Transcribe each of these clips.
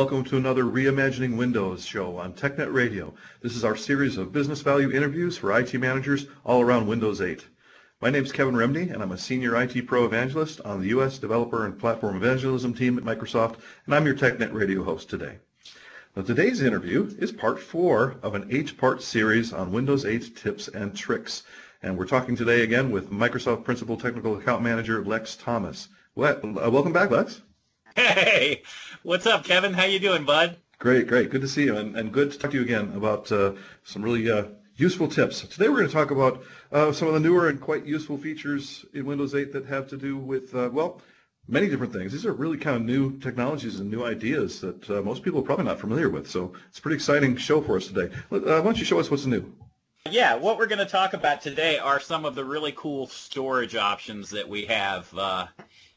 Welcome to another Reimagining Windows show on TechNet Radio. This is our series of business value interviews for IT managers all around Windows 8. My name is Kevin Remde, and I'm a Senior IT Pro Evangelist on the U.S. Developer and Platform Evangelism team at Microsoft, and I'm your TechNet Radio host today. Now, today's interview is part four of an eight-part series on Windows 8 tips and tricks. And we're talking today again with Microsoft Principal Technical Account Manager Lex Thomas. Uh, welcome back, Lex. Hey, what's up, Kevin? How you doing, bud? Great, great. Good to see you, and, and good to talk to you again about uh, some really uh, useful tips. Today we're going to talk about uh, some of the newer and quite useful features in Windows 8 that have to do with, uh, well, many different things. These are really kind of new technologies and new ideas that uh, most people are probably not familiar with. So it's a pretty exciting show for us today. Uh, why don't you show us what's new? Yeah, what we're going to talk about today are some of the really cool storage options that we have uh,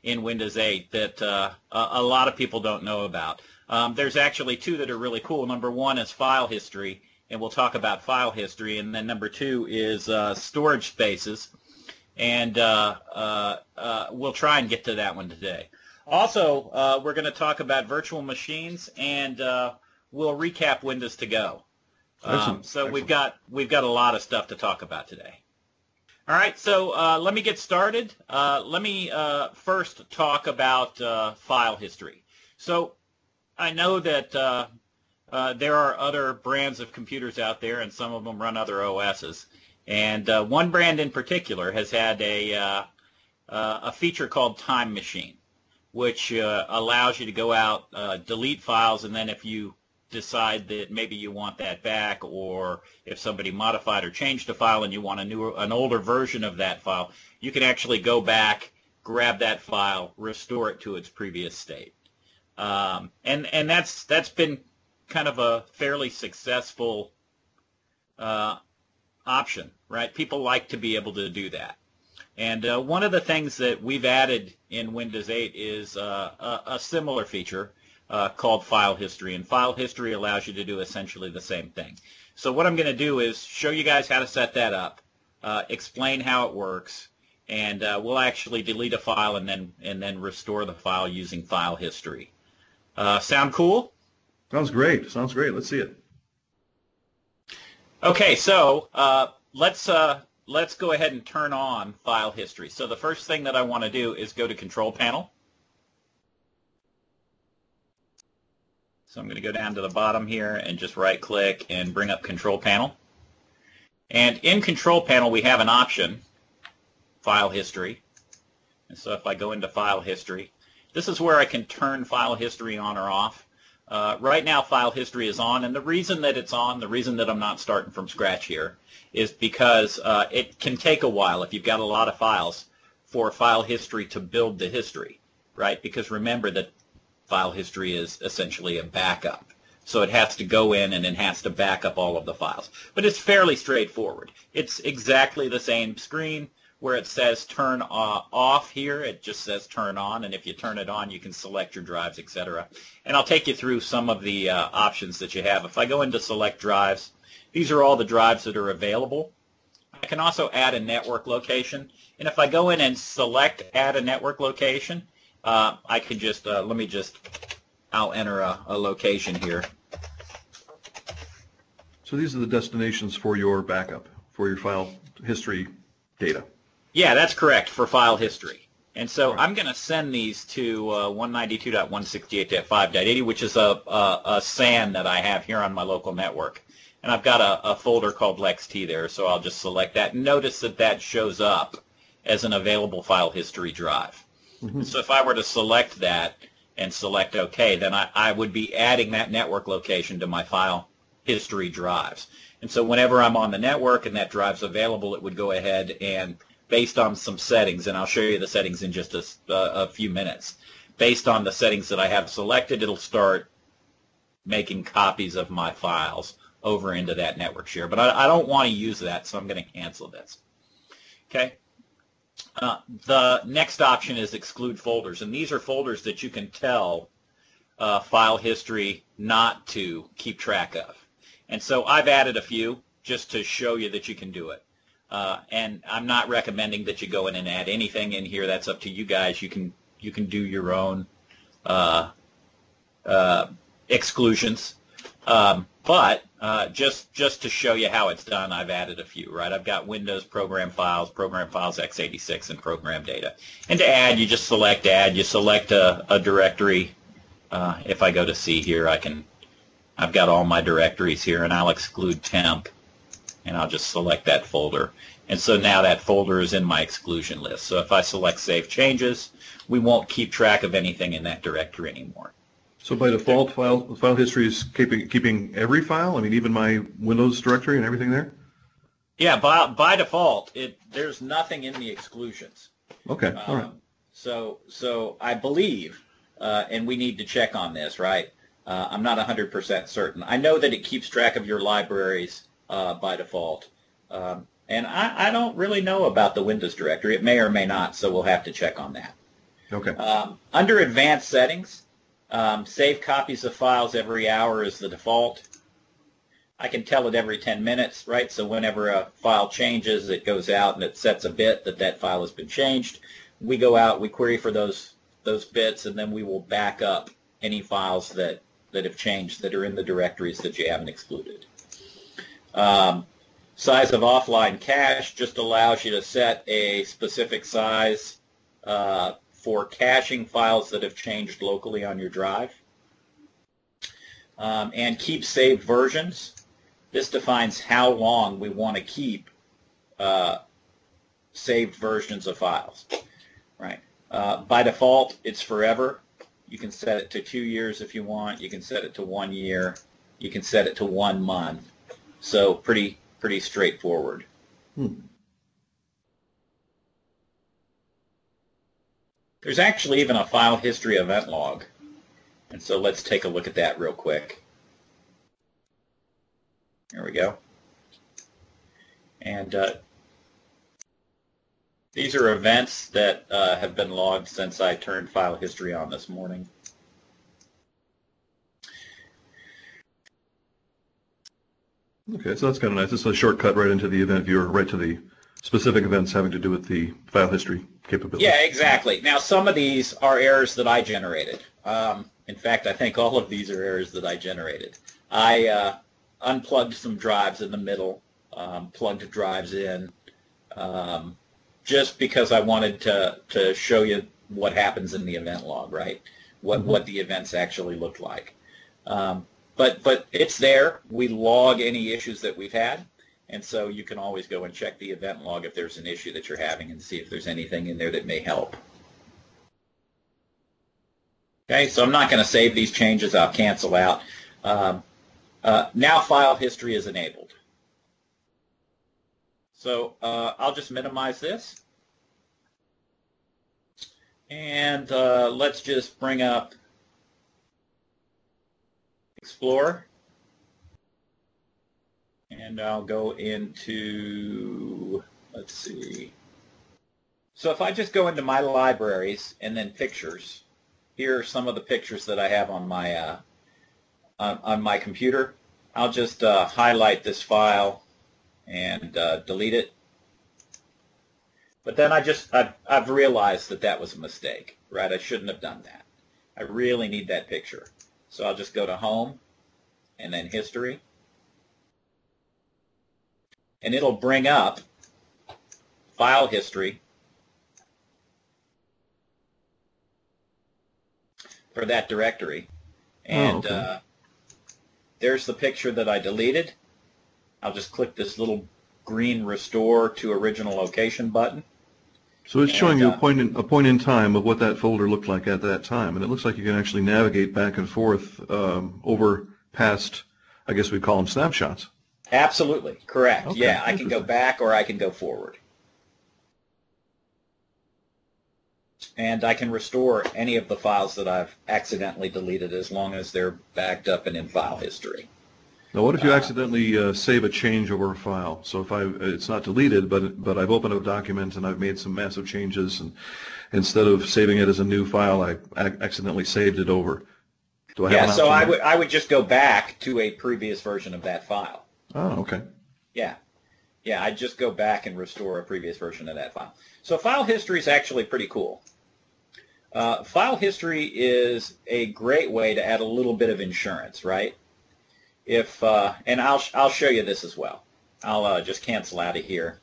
in Windows 8 that uh, a lot of people don't know about. Um, there's actually two that are really cool. Number one is file history, and we'll talk about file history. And then number two is uh, storage spaces, and uh, uh, uh we'll try and get to that one today. Also, uh, we're going to talk about virtual machines, and uh, we'll recap Windows to Go. Um, so Excellent. we've got we've got a lot of stuff to talk about today. All right, so uh, let me get started. Uh, let me uh, first talk about uh, file history. So I know that uh, uh, there are other brands of computers out there, and some of them run other OSs. And one brand in particular has had a, a feature called Time Machine, which allows you to go out, delete files, and then if you decide that maybe you want that back or if somebody modified or changed a file and you want a newer, an older version of that file, you can actually go back, grab that file, restore it to its previous state. Um, and, and that's, that's been kind of a fairly successful uh, option, right? People like to be able to do that. And uh, one of the things that we've added in Windows 8 is uh, a, a, similar feature, uh, called file history. And file history allows you to do essentially the same thing. So what I'm going to do is show you guys how to set that up, uh, explain how it works, and uh, we'll actually delete a file and then and then restore the file using file history. Uh, sound cool? Sounds great. Sounds great. Let's see it. Okay, so uh, let's uh, let's go ahead and turn on file history. So the first thing that I want to do is go to Control Panel. So I'm going to go down to the bottom here and just right click and bring up Control Panel. And in Control Panel we have an option, File History. And so if I go into File History, this is where I can turn File History on or off. Uh, right now File History is on, and the reason that it's on, the reason that I'm not starting from scratch here, is because uh, it can take a while if you've got a lot of files for File History to build the history, right? Because remember that file history is essentially a backup. So it has to go in and it has to back up all of the files. But it's fairly straightforward. It's exactly the same screen where it says turn off here. It just says turn on. And if you turn it on, you can select your drives, etc. And I'll take you through some of the uh, options that you have. If I go into select drives, these are all the drives that are available. I can also add a network location. And if I go in and select add a network location, uh, I can just, uh, let me just, I'll enter a, a location here. So these are the destinations for your backup, for your file history data. Yeah, that's correct, for file history. And so right. I'm going to send these to uh, 192.168.5.80, which is a, a, a, SAN that I have here on my local network. And I've got a, a folder called LexT there, so I'll just select that. Notice that that shows up as an available file history drive. Mm-hmm. So if I were to select that and select OK, then I, I would be adding that network location to my file history drives. And so whenever I'm on the network and that drive's available, it would go ahead and based on some settings, and I'll show you the settings in just a, a few minutes, based on the settings that I have selected, it'll start making copies of my files over into that network share. But I, I don't want to use that, so I'm going to cancel this. Okay. Uh, the next option is exclude folders, and these are folders that you can tell uh, file history not to keep track of. And so I've added a few just to show you that you can do it. Uh, and I'm not recommending that you go in and add anything in here. That's up to you guys. You can you can do your own uh, uh, exclusions. Um, but uh, just just to show you how it's done, I've added a few. Right, I've got Windows program files, program files x86, and program data. And to add, you just select add. You select a, a directory. Uh, if I go to C here, I can. I've got all my directories here, and I'll exclude temp, and I'll just select that folder. And so now that folder is in my exclusion list. So if I select Save Changes, we won't keep track of anything in that directory anymore. So by default, file file history is keeping keeping every file. I mean, even my Windows directory and everything there. Yeah, by by default, it there's nothing in the exclusions. Okay, all right. Um, so so I believe, uh, and we need to check on this, right? Uh, I'm not 100% certain. I know that it keeps track of your libraries uh, by default. Um, and I, I don't really know about the Windows directory. It may or may not, so we'll have to check on that. Okay. Um, under advanced settings, um, save copies of files every hour is the default. I can tell it every 10 minutes, right? So whenever a file changes, it goes out and it sets a bit that that file has been changed. We go out, we query for those those bits, and then we will back up any files that, that have changed that are in the directories that you haven't excluded. Um, size of offline cache just allows you to set a specific size uh, for caching files that have changed locally on your drive. Um, and keep saved versions. This defines how long we want to keep uh, saved versions of files. Right. Uh, by default, it's forever. You can set it to two years if you want. You can set it to one year. You can set it to one month. So pretty pretty straightforward. Hmm. There's actually even a file history event log. And so let's take a look at that real quick. There we go. And uh, these are events that uh, have been logged since I turned file history on this morning. Okay, so that's kind of nice. It's a shortcut right into the event viewer, right to the specific events having to do with the file history capability. Yeah, exactly. Now, some of these are errors that I generated. Um, in fact, I think all of these are errors that I generated. I uh, unplugged some drives in the middle, um, plugged drives in, um, just because I wanted to, to show you what happens in the event log, right? What, Mhm. what the events actually look like. Um, but, but it's there. We log any issues that we've had. And so you can always go and check the event log if there's an issue that you're having and see if there's anything in there that may help. Okay, so I'm not going to save these changes. I'll cancel out. Um, uh, now file history is enabled. So uh, I'll just minimize this. And uh, let's just bring up Explorer. And I'll go into, let's see. So if I just go into my libraries and then pictures, here are some of the pictures that I have on my uh, on, on my computer. I'll just uh, highlight this file and uh, delete it. But then I just I've, I've realized that that was a mistake, right? I shouldn't have done that. I really need that picture. So I'll just go to Home and then History. And it'll bring up file history for that directory. And okay. uh, there's the picture that I deleted. I'll just click this little green Restore to Original Location button. So it's showing you uh, a point in, a point in time of what that folder looked like at that time, and it looks like you can actually navigate back and forth um, over past, I guess we call them snapshots. Absolutely, correct. Okay, yeah, I can go back or I can go forward. And I can restore any of the files that I've accidentally deleted as long as they're backed up and in file history. Now, what if you Uh, accidentally uh, save a change over a file? So if I, it's not deleted, but but I've opened a document and I've made some massive changes, and instead of saving it as a new file, I ac- accidentally saved it over. Do I have Yeah, so I would I would just go back to a previous version of that file. Oh, okay. Yeah. Yeah, I just go back and restore a previous version of that file. So file history is actually pretty cool. Uh, file history is a great way to add a little bit of insurance, right? If uh, and I'll I'll show you this as well. I'll uh, just cancel out of here.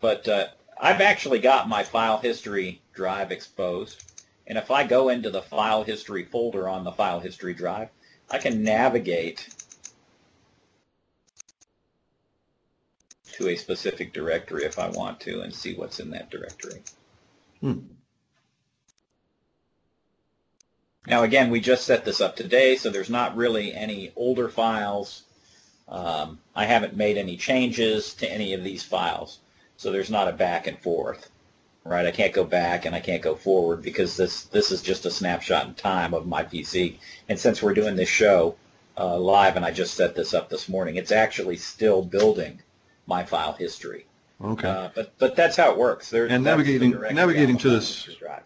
But uh, I've actually got my file history drive exposed, and if I go into the file history folder on the file history drive, I can navigate to a specific directory if I want to and see what's in that directory. Hmm. Now again, we just set this up today, so there's not really any older files. Um, I haven't made any changes to any of these files, so there's not a back and forth, right? I can't go back and I can't go forward because this this is just a snapshot in time of my PC. And since we're doing this show uh, live, and I just set this up this morning, it's actually still building my file history. Okay. Uh, but but that's how it works. There, And navigating- navigating to this- drive.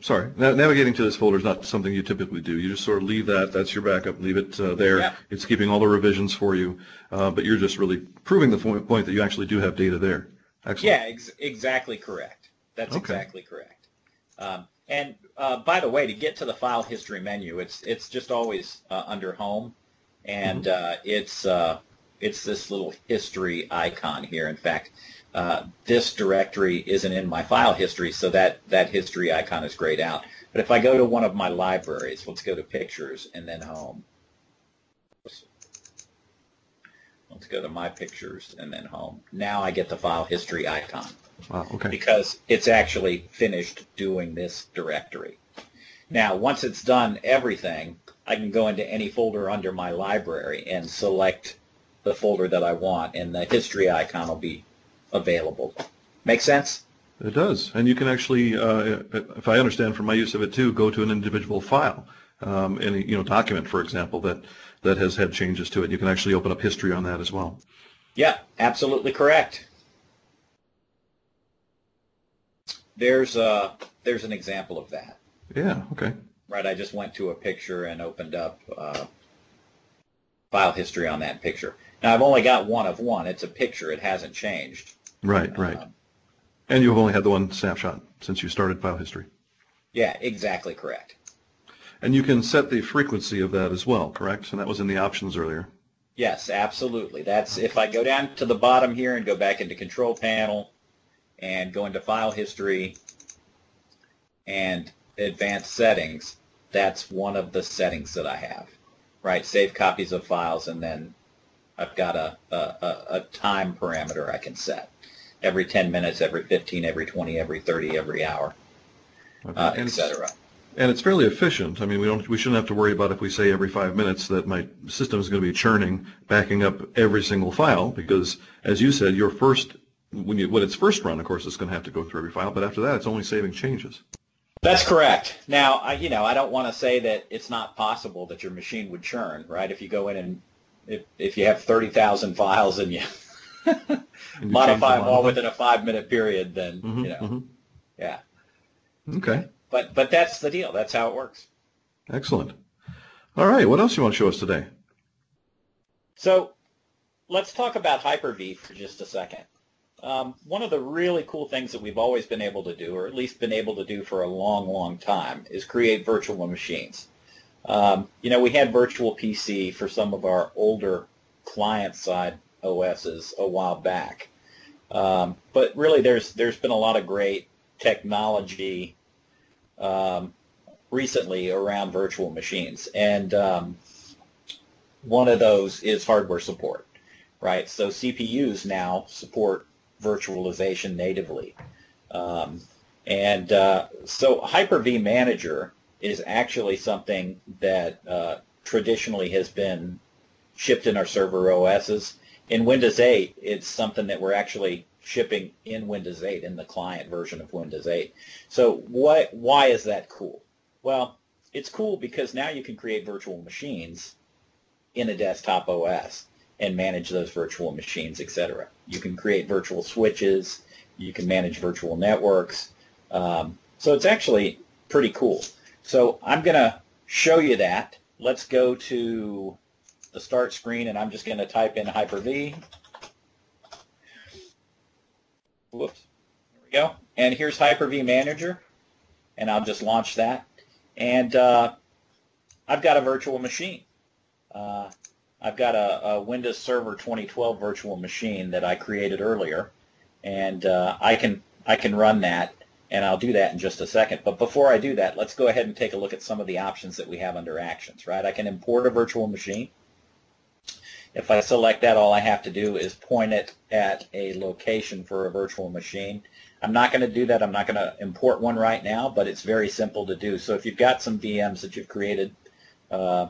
Sorry, Na- navigating to this folder is not something you typically do. You just sort of leave that, that's your backup, leave it uh, there. Yeah. It's keeping all the revisions for you, uh, but you're just really proving the point that you actually do have data there. Excellent. Yeah, ex- exactly correct. That's Okay. exactly correct. Um, and uh, by the way, to get to the file history menu, it's it's just always uh, under Home, and uh, it's uh, it's this little history icon here. In fact, uh, this directory isn't in my file history, so that that history icon is grayed out. But if I go to one of my libraries, let's go to Pictures and then Home. Let's go to My Pictures and then Home. Now I get the file history icon Wow, okay. because it's actually finished doing this directory. Now, once it's done everything, I can go into any folder under my library and select the folder that I want, and the history icon will be available. Make sense? It does, and you can actually, uh, if I understand from my use of it too, go to an individual file, um, any you know document, for example, that that has had changes to it. You can actually open up history on that as well. Yeah, absolutely correct. There's uh there's an example of that. Yeah. Okay. Right, I just went to a picture and opened up uh, file history on that picture. Now I've only got one of one. It's a picture. It hasn't changed. Right. Right. Um, And you've only had the one snapshot since you started file history. yeah, exactly correct. And you can set the frequency of that as well, correct? And that was in the options earlier. Yes, absolutely. That's if I go down to the bottom here and go back into control panel and go into file history and advanced settings, that's one of the settings that I have. Right, save copies of files and then I've got a, a, a, time parameter I can set. Every 10 minutes, every 15, every 20, every 30, every hour, Okay. uh, and, it's, etc. and it's fairly efficient. I mean, we don't we shouldn't have to worry about if we say every five minutes that my system is going to be churning, backing up every single file because, as you said, your first when you when it's first run, of course, it's going to have to go through every file. But after that, it's only saving changes. That's correct. Now, I, you know, I don't want to say that it's not possible that your machine would churn, right? If you go in and if, if you have 30,000 files and you And you modify them all within a five minute period, then, Mhm, you know, mhm. yeah. Okay. But, but that's the deal. That's how it works. Excellent. All right. What else you want to show us today? So let's talk about Hyper-V for just a second. Um, one of the really cool things that we've always been able to do, or at least been able to do for a long, long time, is create virtual machines. Um, you know, we had Virtual PC for some of our older client-side OSs a while back, um, but really, there's there's been a lot of great technology um, recently around virtual machines, and um, one of those is hardware support, right? So CPUs now support virtualization natively. Um, and uh, so Hyper-V Manager is actually something that uh, traditionally has been shipped in our server OSs. In Windows 8, it's something that we're actually shipping in Windows 8, in the client version of Windows 8. So what, why is that cool? Well, it's cool because now you can create virtual machines in a desktop OS and manage those virtual machines, etc. You can create virtual switches. You can manage virtual networks. Um, so it's actually pretty cool. So I'm going to show you that. Let's go to the start screen, and I'm just going to type in Hyper-V. Whoops. There we go. And here's Hyper-V Manager. and I'll just launch that. And uh, I've got a virtual machine. Uh, I've got a, a, Windows Server 2012 virtual machine that I created earlier, and uh, I can I can run that, and I'll do that in just a second. But before I do that, let's go ahead and take a look at some of the options that we have under Actions. Right, I can import a virtual machine. If I select that, all I have to do is point it at a location for a virtual machine. I'm not going to do that. I'm not going to import one right now, but it's very simple to do. So if you've got some VMs that you've created uh,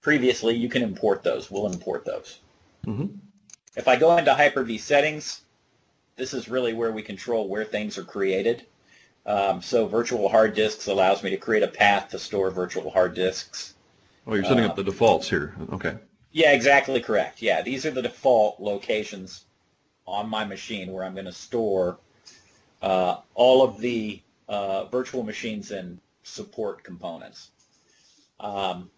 previously, you can import those. We'll import those. Mm-hmm. If I go into Hyper-V settings, this is really where we control where things are created. Um, so virtual hard disks allows me to create a path to store virtual hard disks. Oh, you're setting uh, up the defaults here. Okay. Yeah, exactly correct. Yeah, these are the default locations on my machine where I'm going to store uh, all of the uh, virtual machines and support components. Um,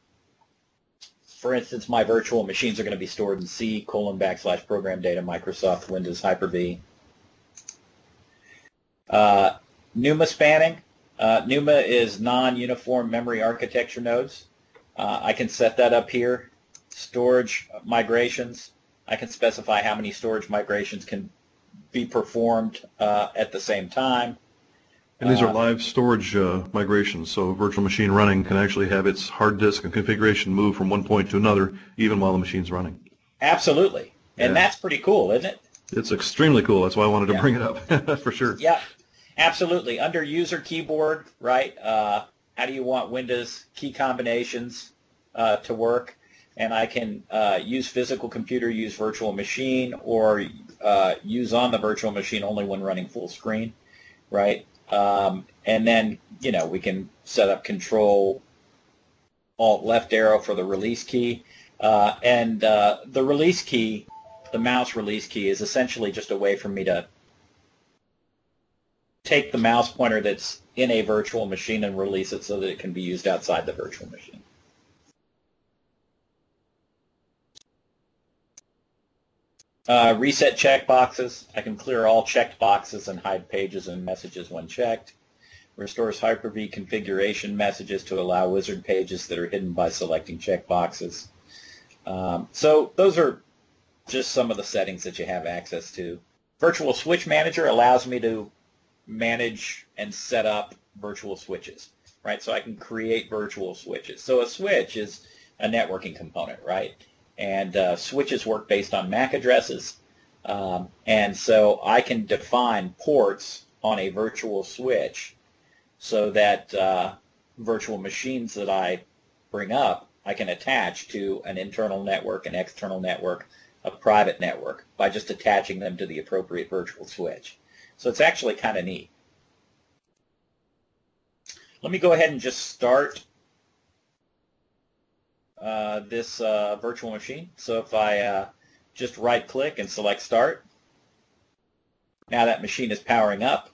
for instance, my virtual machines are going to be stored in C colon backslash program data Microsoft Windows Hyper-V. Uh, NUMA spanning. Uh, NUMA is non-uniform memory architecture nodes. Uh, I can set that up here storage migrations. I can specify how many storage migrations can be performed uh, at the same time. And these are uh, live storage uh, migrations, so a virtual machine running can actually have its hard disk and configuration move from one point to another, even while the machine's running. Absolutely. And yeah. that's pretty cool, isn't it? It's extremely cool. That's why I wanted to yeah. bring it up, for sure. Yeah, absolutely. Under user keyboard, right, uh, how do you want Windows key combinations uh, to work? and I can uh, use physical computer, use virtual machine, or uh, use on the virtual machine only when running full screen, right? Um, and then, you know, we can set up control alt left arrow for the release key. Uh, and uh, the release key, the mouse release key, is essentially just a way for me to take the mouse pointer that's in a virtual machine and release it so that it can be used outside the virtual machine. Uh, reset checkboxes. I can clear all checked boxes and hide pages and messages when checked. Restores Hyper-V configuration messages to allow wizard pages that are hidden by selecting checkboxes. Um, so those are just some of the settings that you have access to. Virtual Switch Manager allows me to manage and set up virtual switches, right? So I can create virtual switches. So a switch is a networking component, right? and uh, switches work based on MAC addresses. Um, and so I can define ports on a virtual switch so that uh, virtual machines that I bring up, I can attach to an internal network, an external network, a private network by just attaching them to the appropriate virtual switch. So it's actually kind of neat. Let me go ahead and just start uh, this uh, virtual machine. So if I uh, just right click and select start, now that machine is powering up.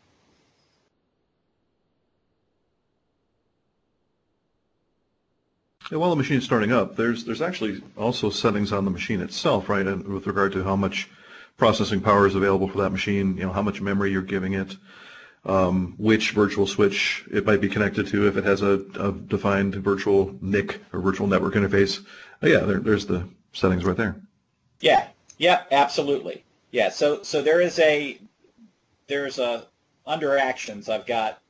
Yeah, while the machine is starting up, there's there's actually also settings on the machine itself, right? And with regard to how much processing power is available for that machine, you know, how much memory you're giving it, um, which virtual switch it might be connected to if it has a, a defined virtual NIC or virtual network interface. Yeah, there, there's the settings right there. Yeah, yeah, absolutely. Yeah, so so there is a there's a under actions I've got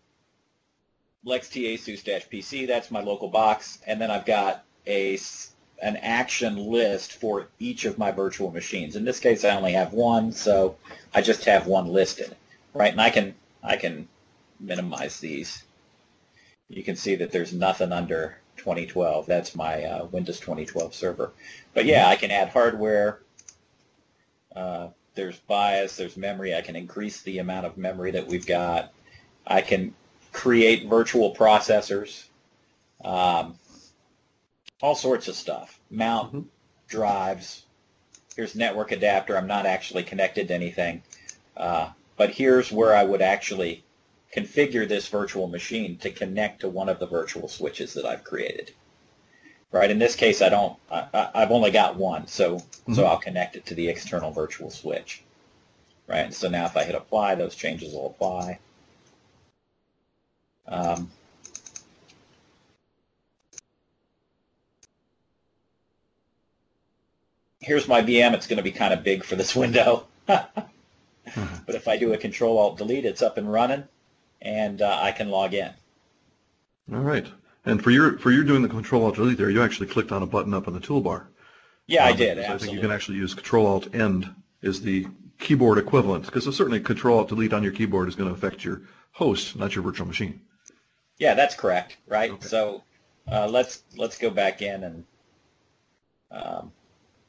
LexT ASUS-PC. That's my local box, and then I've got a an action list for each of my virtual machines. In this case, I only have one, so I just have one listed, right? And I can I can minimize these. You can see that there's nothing under 2012. That's my uh, Windows 2012 server. But yeah, I can add hardware. Uh, there's BIOS, there's memory. I can increase the amount of memory that we've got. I can create virtual processors. Um, all sorts of stuff. Mount mm-hmm. drives. Here's network adapter. I'm not actually connected to anything. Uh, but here's where I would actually configure this virtual machine to connect to one of the virtual switches that I've created. Right, in this case, I don't, I, have only got one, so, mm-hmm. so I'll connect it to the external virtual switch. Right, so now if I hit apply, those changes will apply. Um, here's my VM. It's going to be kind of big for this window. Mm-hmm. But if I do a Control Alt Delete, it's up and running, and uh, I can log in. All right. And for your for you doing the Control Alt Delete there, you actually clicked on a button up on the toolbar. Yeah, um, I did. I think you can actually use Control Alt End is the keyboard equivalent because certainly Control Alt Delete on your keyboard is going to affect your host, not your virtual machine. Yeah, that's correct. Right. Okay. So uh, let's let's go back in and um,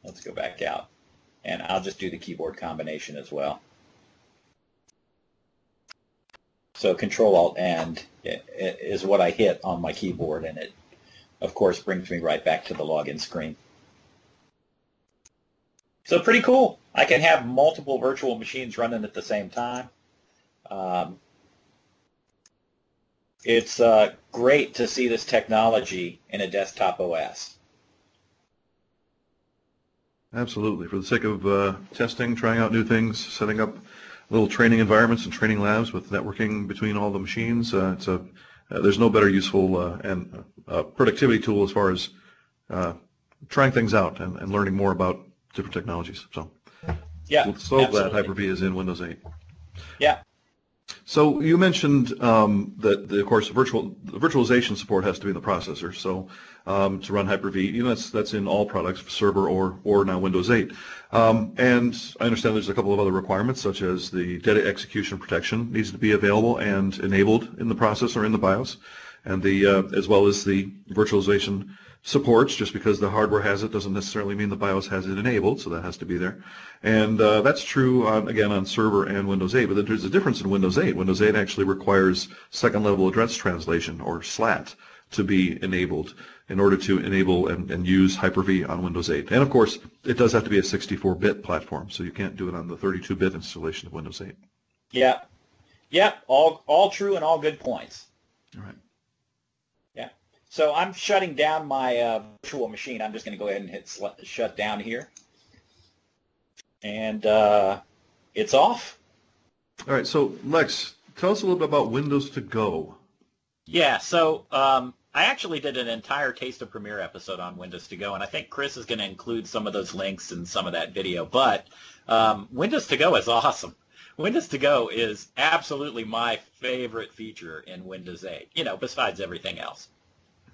let's go back out, and I'll just do the keyboard combination as well. So Control Alt End is what I hit on my keyboard, and it, of course, brings me right back to the login screen. So pretty cool. I can have multiple virtual machines running at the same time. Um, it's uh, great to see this technology in a desktop OS. Absolutely. For the sake of uh, testing, trying out new things, setting up little training environments and training labs with networking between all the machines. Uh, it's a uh, there's no better useful uh, and uh, productivity tool as far as uh, trying things out and, and, learning more about different technologies. So yeah, so glad Hyper-V is in Windows 8. Yeah, so you mentioned um, that, the, of course, virtual the virtualization support has to be in the processor. So um, to run Hyper-V, you know, that's that's in all products, server or or now Windows 8. Um, and I understand there's a couple of other requirements, such as the data execution protection needs to be available and enabled in the processor in the BIOS, and the uh, as well as the virtualization supports. Just because the hardware has it doesn't necessarily mean the BIOS has it enabled, so that has to be there. And uh, that's true, on, again, on server and Windows 8. But there's a difference in Windows 8. Windows 8 actually requires second-level address translation, or SLAT, to be enabled in order to enable and, and use Hyper-V on Windows 8. And of course, it does have to be a 64-bit platform, so you can't do it on the 32-bit installation of Windows 8. Yeah. Yeah, all, all true and all good points. All right. So I'm shutting down my uh, virtual machine. I'm just going to go ahead and hit shut down here. And uh, it's off. All right. So Lex, tell us a little bit about Windows to Go. Yeah. So um, I actually did an entire Taste of Premiere episode on Windows to Go, and I think Chris is going to include some of those links in some of that video. But um, Windows to Go is awesome. Windows to Go is absolutely my favorite feature in Windows 8, you know, besides everything else.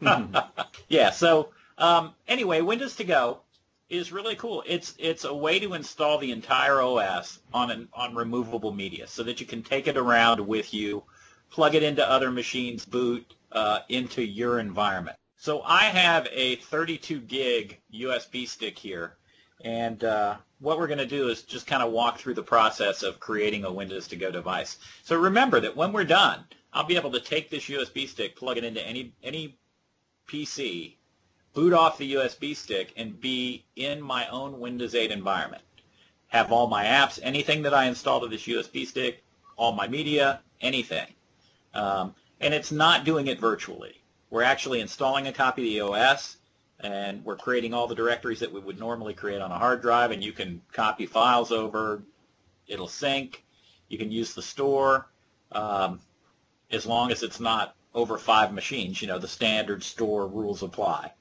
yeah. So um, anyway, Windows to Go is really cool. It's it's a way to install the entire OS on an on removable media, so that you can take it around with you, plug it into other machines, boot uh, into your environment. So I have a 32 gig USB stick here, and uh, what we're going to do is just kind of walk through the process of creating a Windows to Go device. So remember that when we're done, I'll be able to take this USB stick, plug it into any any PC, boot off the USB stick, and be in my own Windows 8 environment. Have all my apps, anything that I install to this USB stick, all my media, anything. Um, and it's not doing it virtually. We're actually installing a copy of the OS, and we're creating all the directories that we would normally create on a hard drive, and you can copy files over. It'll sync. You can use the store um, as long as it's not over five machines. You know, the standard store rules apply.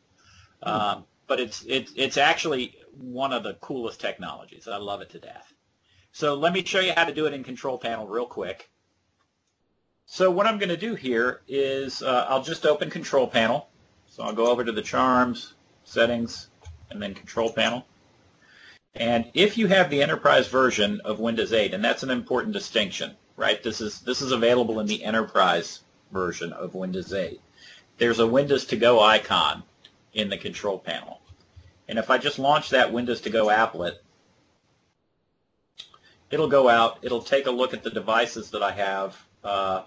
Hmm. Um, but it's it's it's actually one of the coolest technologies. I love it to death. So let me show you how to do it in Control Panel real quick. So what I'm going to do here is uh, I'll just open Control Panel. So I'll go over to the Charms, Settings, and then Control Panel. And if you have the enterprise version of Windows 8, and that's an important distinction, right? This is this is available in the enterprise version of Windows 8. There's a Windows to Go icon in the control panel. And if I just launch that Windows to Go applet, it'll go out, it'll take a look at the devices that I have uh,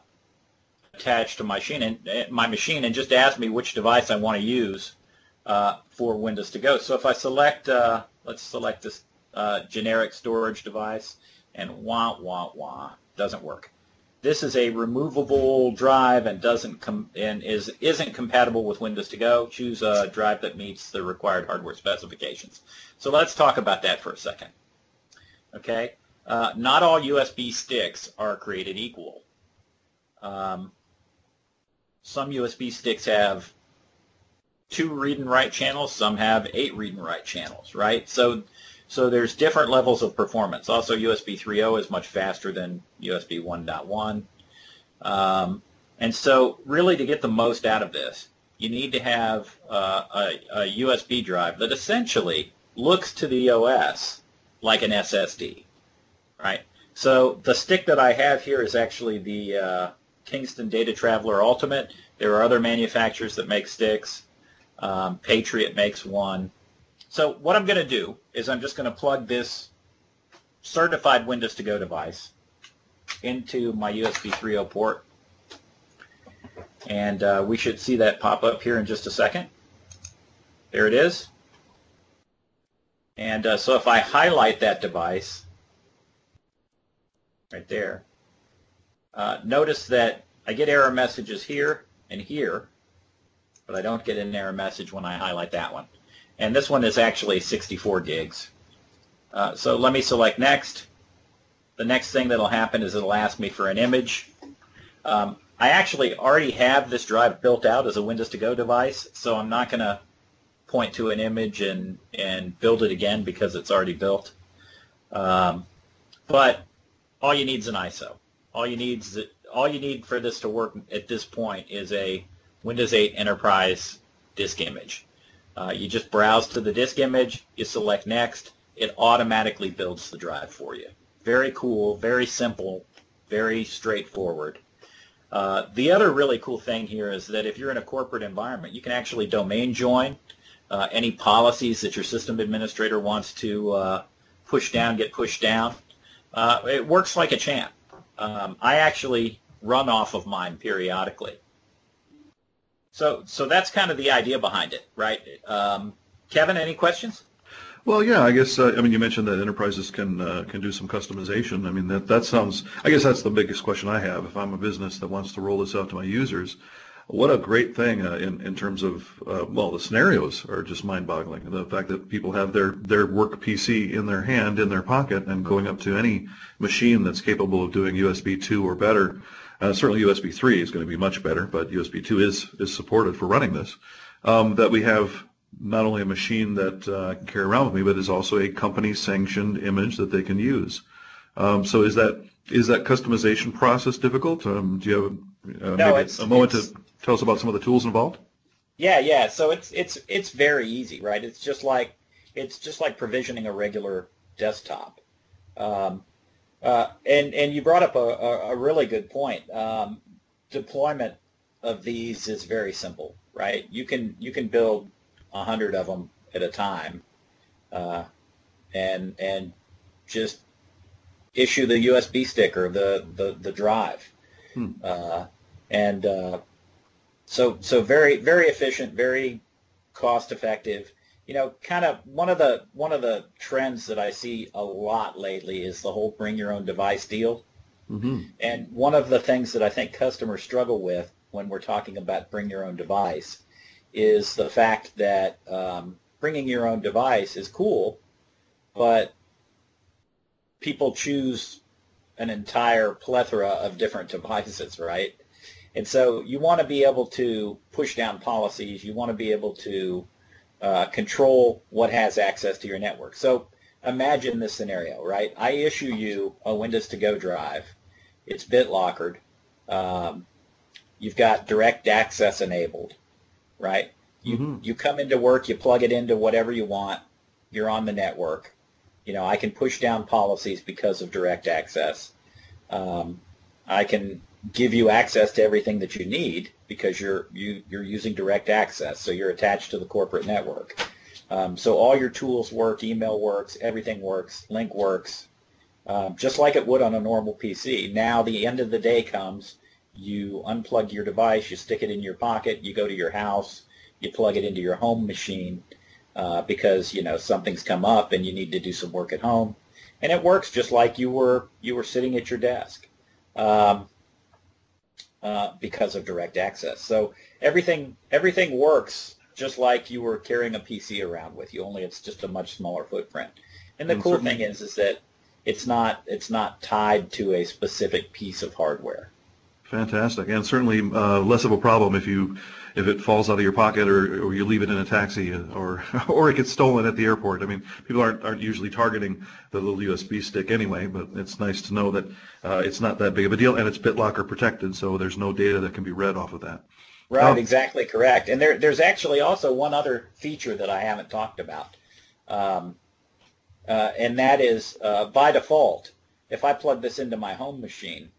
attached to my machine, and, uh, my machine and just ask me which device I want to use uh, for Windows to Go. So if I select, uh, let's select this uh, generic storage device, and wah, wah, wah, doesn't work this is a removable drive and doesn't com- and is isn't compatible with Windows to Go. Choose a drive that meets the required hardware specifications. So let's talk about that for a second. Okay, uh, not all USB sticks are created equal. Um, some USB sticks have two read and write channels, some have eight read and write channels, right? So so there's different levels of performance. Also, USB 3.0 is much faster than USB 1.1. Um, and so really to get the most out of this, you need to have uh, a, a, USB drive that essentially looks to the OS like an SSD, right? So the stick that I have here is actually the uh, Kingston Data Traveler Ultimate. There are other manufacturers that make sticks. Um, Patriot makes one. So what I'm going to do is I'm just going to plug this certified Windows to Go device into my USB 3.0 port. And uh, we should see that pop up here in just a second. There it is. And uh, so if I highlight that device, right there, uh, notice that I get error messages here and here, but I don't get an error message when I highlight that one. And this one is actually 64 gigs. Uh, so let me select next. The next thing that'll happen is it'll ask me for an image. Um, I actually already have this drive built out as a Windows to Go device, so I'm not going to point to an image and, and build it again because it's already built. Um, but all you need is an ISO. All you need is, all you need for this to work at this point is a Windows 8 Enterprise disk image. Uh, you just browse to the disk image, you select next, it automatically builds the drive for you. Very cool, very simple, very straightforward. Uh, the other really cool thing here is that if you're in a corporate environment, you can actually domain join uh, any policies that your system administrator wants to uh, push down, get pushed down. Uh, it works like a champ. Um, I actually run off of mine periodically. So, so that's kind of the idea behind it, right? Um, Kevin, any questions? Well, yeah, I guess uh, I mean you mentioned that enterprises can uh, can do some customization. I mean that that sounds. I guess that's the biggest question I have. If I'm a business that wants to roll this out to my users, what a great thing uh, in in terms of uh, well the scenarios are just mind-boggling. The fact that people have their their work PC in their hand in their pocket and going up to any machine that's capable of doing USB 2 or better uh, certainly USB 3 is going to be much better, but USB 2 is, is supported for running this. Um, that we have not only a machine that uh, I can carry around with me, but is also a company-sanctioned image that they can use. Um, so is that is that customization process difficult? Um, do you have uh, no, a moment to tell us about some of the tools involved? Yeah, yeah. So it's it's it's very easy, right? It's just like it's just like provisioning a regular desktop. Um, uh, and and you brought up a, a, a really good point. Um, deployment of these is very simple, right? You can you can build a hundred of them at a time, uh, and and just issue the USB stick or the the, the drive, hmm. uh, and uh, so so very very efficient, very cost effective you know, kind of one of the one of the trends that I see a lot lately is the whole bring your own device deal. Mm-hmm. And one of the things that I think customers struggle with when we're talking about bring your own device is the fact that um, bringing your own device is cool, but people choose an entire plethora of different devices, right? And so you want to be able to push down policies. You want to be able to uh, control what has access to your network. So imagine this scenario, right? I issue you a Windows to Go drive. It's BitLockered. Um, you've got direct access enabled, right? You mm-hmm. you come into work, you plug it into whatever you want. You're on the network. You know, I can push down policies because of direct access. Um, I can give you access to everything that you need because you're you, you're using direct access, so you're attached to the corporate network. Um, so all your tools work, email works, everything works, Lync works, um, just like it would on a normal PC. Now the end of the day comes, you unplug your device, you stick it in your pocket, you go to your house, you plug it into your home machine uh, because you know something's come up and you need to do some work at home, and it works just like you were you were sitting at your desk. Um, uh, because of direct access. So everything everything works just like you were carrying a PC around with you, only it's just a much smaller footprint. And the and cool thing is is that it's not it's not tied to a specific piece of hardware. Fantastic, and certainly uh, less of a problem if you if it falls out of your pocket or, or you leave it in a taxi or or it gets stolen at the airport. I mean, people aren't aren't usually targeting the little USB stick anyway, but it's nice to know that uh, it's not that big of a deal and it's BitLocker protected, so there's no data that can be read off of that. Right, um, exactly correct. And there, there's actually also one other feature that I haven't talked about, um, uh, and that is uh, by default, if I plug this into my home machine,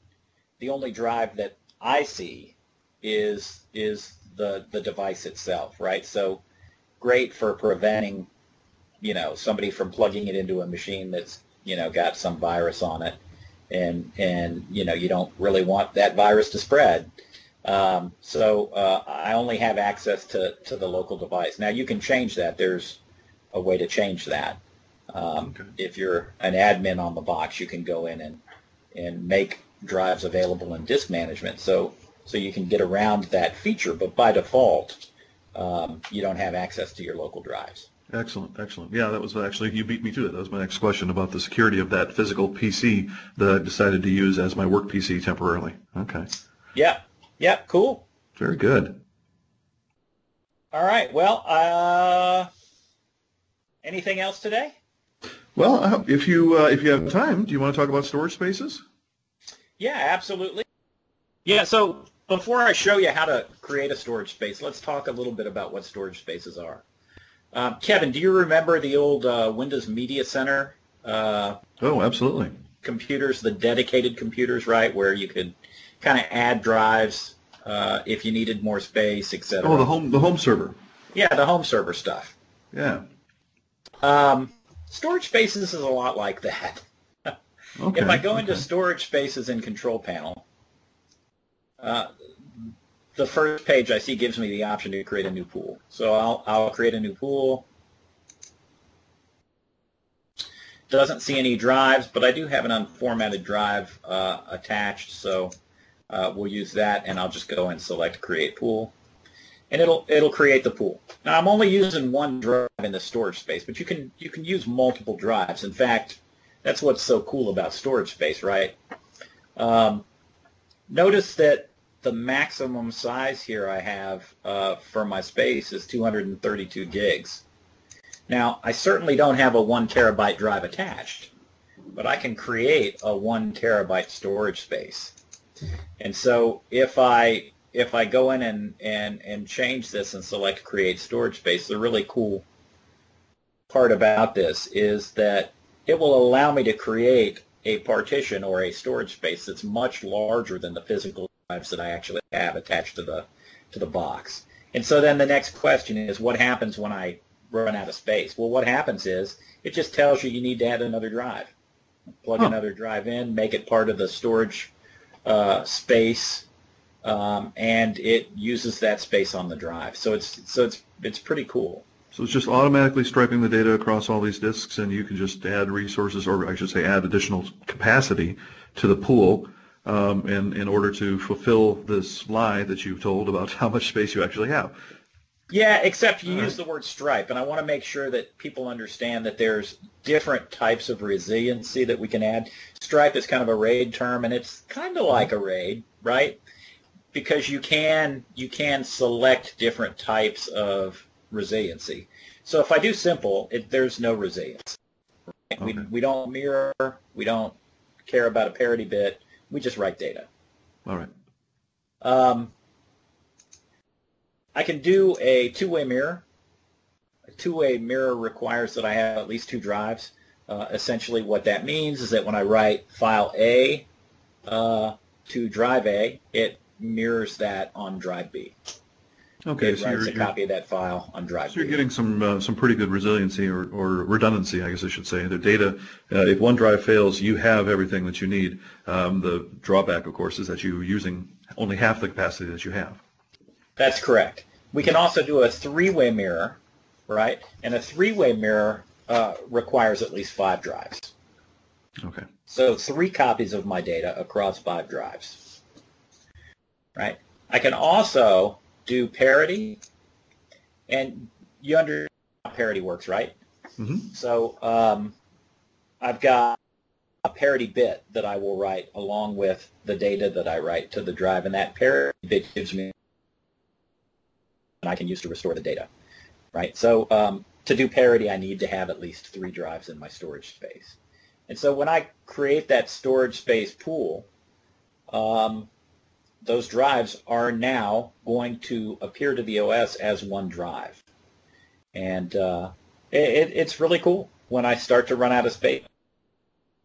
the only drive that I see is is the the device itself, right? So great for preventing, you know, somebody from plugging it into a machine that's you know got some virus on it, and and you know you don't really want that virus to spread. Um, so uh, I only have access to, to the local device. Now you can change that. There's a way to change that. Um, okay. If you're an admin on the box, you can go in and, and make drives available in disk management. So, so you can get around that feature, but by default, um, you don't have access to your local drives. Excellent, excellent. Yeah, that was actually, you beat me to it. That was my next question about the security of that physical PC that I decided to use as my work PC temporarily. Okay. Yeah, yeah, cool. Very good. All right. Well, uh, anything else today? Well, if you uh, if you have time, do you want to talk about storage spaces? Yeah, absolutely. Yeah. So before I show you how to create a storage space, let's talk a little bit about what storage spaces are. Um, Kevin, do you remember the old uh, Windows Media Center? Uh, oh, absolutely. Computers, the dedicated computers, right, where you could kind of add drives uh, if you needed more space, etc. Oh, the home the home server. Yeah, the home server stuff. Yeah. Um, storage spaces is a lot like that. Okay, if I go into storage spaces in Control Panel, uh, the first page I see gives me the option to create a new pool. So I'll I'll create a new pool. Doesn't see any drives, but I do have an unformatted drive uh, attached, so uh, we'll use that and I'll just go and select create pool and it'll it'll create the pool. Now I'm only using one drive in the storage space, but you can you can use multiple drives. In fact, that's what's so cool about storage space, right? Um, notice that the maximum size here I have uh, for my space is 232 gigs. Now I certainly don't have a one terabyte drive attached, but I can create a one terabyte storage space. And so if I if I go in and, and, and change this and select create storage space, the really cool part about this is that it will allow me to create a partition or a storage space that's much larger than the physical drives that I actually have attached to the to the box. And so then the next question is what happens when I run out of space? Well, what happens is it just tells you you need to add another drive. Plug huh. another drive in, make it part of the storage uh, space, um, and it uses that space on the drive. So it's so it's it's pretty cool. So it's just automatically striping the data across all these disks, and you can just add resources, or I should say, add additional capacity to the pool um, in in order to fulfill this lie that you've told about how much space you actually have. Yeah, except you use the word stripe, and I want to make sure that people understand that there's different types of resiliency that we can add. Stripe is kind of a RAID term, and it's kind of like a RAID, right? Because you can you can select different types of resiliency. So if I do simple, it, there's no resilience. Right? Okay. We, we don't mirror, we don't care about a parity bit, we just write data. All right. Um, I can do a two-way mirror. A two-way mirror requires that I have at least two drives. Uh, essentially what that means is that when I write file A uh, to drive A, it mirrors that on drive B. Okay, it so writes you're, a copy of that file on drive. So you're getting some uh, some pretty good resiliency or, or redundancy, I guess I should say. The data, uh, if one drive fails, you have everything that you need. Um, the drawback, of course, is that you're using only half the capacity that you have. That's correct. We can also do a three-way mirror, right? And a three-way mirror uh, requires at least five drives. Okay. So three copies of my data across five drives, right? I can also do parity, and you understand how parity works, right? Mm-hmm. So um, I've got a parity bit that I will write along with the data that I write to the drive, and that parity bit gives me and I can use to restore the data, right? So um, to do parity, I need to have at least three drives in my storage space. And so when I create that storage space pool, um, those drives are now going to appear to the OS as one drive. And uh, it, it's really cool. When I start to run out of space,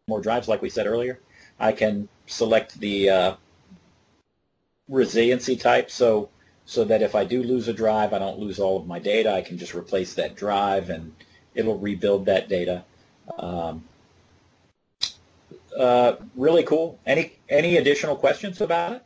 more drives, like we said earlier, I can select the uh, resiliency type. So so that if I do lose a drive, I don't lose all of my data. I can just replace that drive and it'll rebuild that data. Um, uh, really cool. Any any additional questions about it?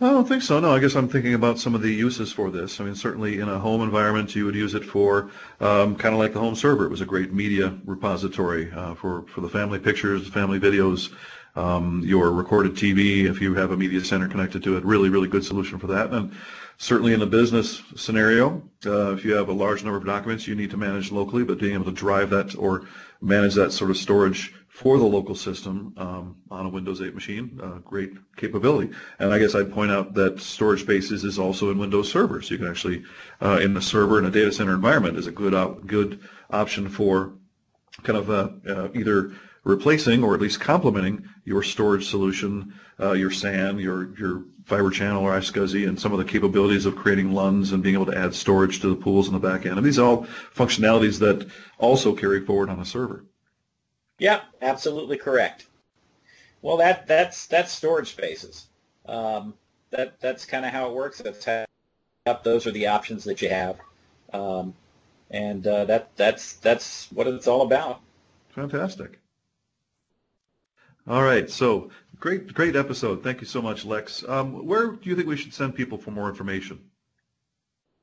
I don't think so. No, I guess I'm thinking about some of the uses for this. I mean, certainly in a home environment, you would use it for um, kind of like the home server. It was a great media repository uh, for for the family pictures, family videos, um, your recorded TV. If you have a media center connected to it, really, really good solution for that. And certainly in the business scenario, uh, if you have a large number of documents you need to manage locally, but being able to drive that or manage that sort of storage for the local system um, on a Windows 8 machine, uh, great capability. And I guess I'd point out that storage spaces is also in Windows Server, so you can actually, uh, in the server in a data center environment, is a good op- good option for kind of uh, uh either replacing or at least complementing your storage solution, uh, your SAN, your your fiber channel or iSCSI, and some of the capabilities of creating LUNs and being able to add storage to the pools in the back end. And these are all functionalities that also carry forward on a server. Yeah, absolutely correct. Well, that that's that's storage spaces. Um, that that's kind of how it works. That's how, those are the options that you have, um, and uh, that that's that's what it's all about. Fantastic. All right, so great great episode. Thank you so much, Lex. Um, where do you think we should send people for more information?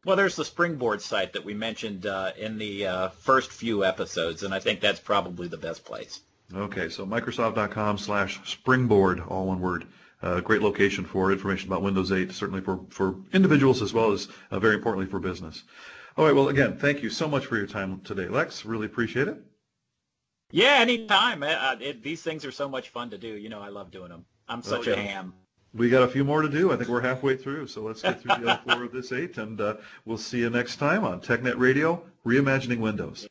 Well, there's the Springboard site that we mentioned uh, in the uh, first few episodes, and I think that's probably the best place. Okay, so Microsoft.com slash Springboard, all one word. Uh, great location for information about Windows 8, certainly for, for individuals as well as uh, very importantly for business. All right, well, again, thank you so much for your time today, Lex. Really appreciate it. Yeah, anytime. Uh, it, these things are so much fun to do. You know, I love doing them. I'm such okay. a ham. We got a few more to do. I think we're halfway through, so let's get through the other four of this eight, and uh, we'll see you next time on TechNet Radio, Reimagining Windows.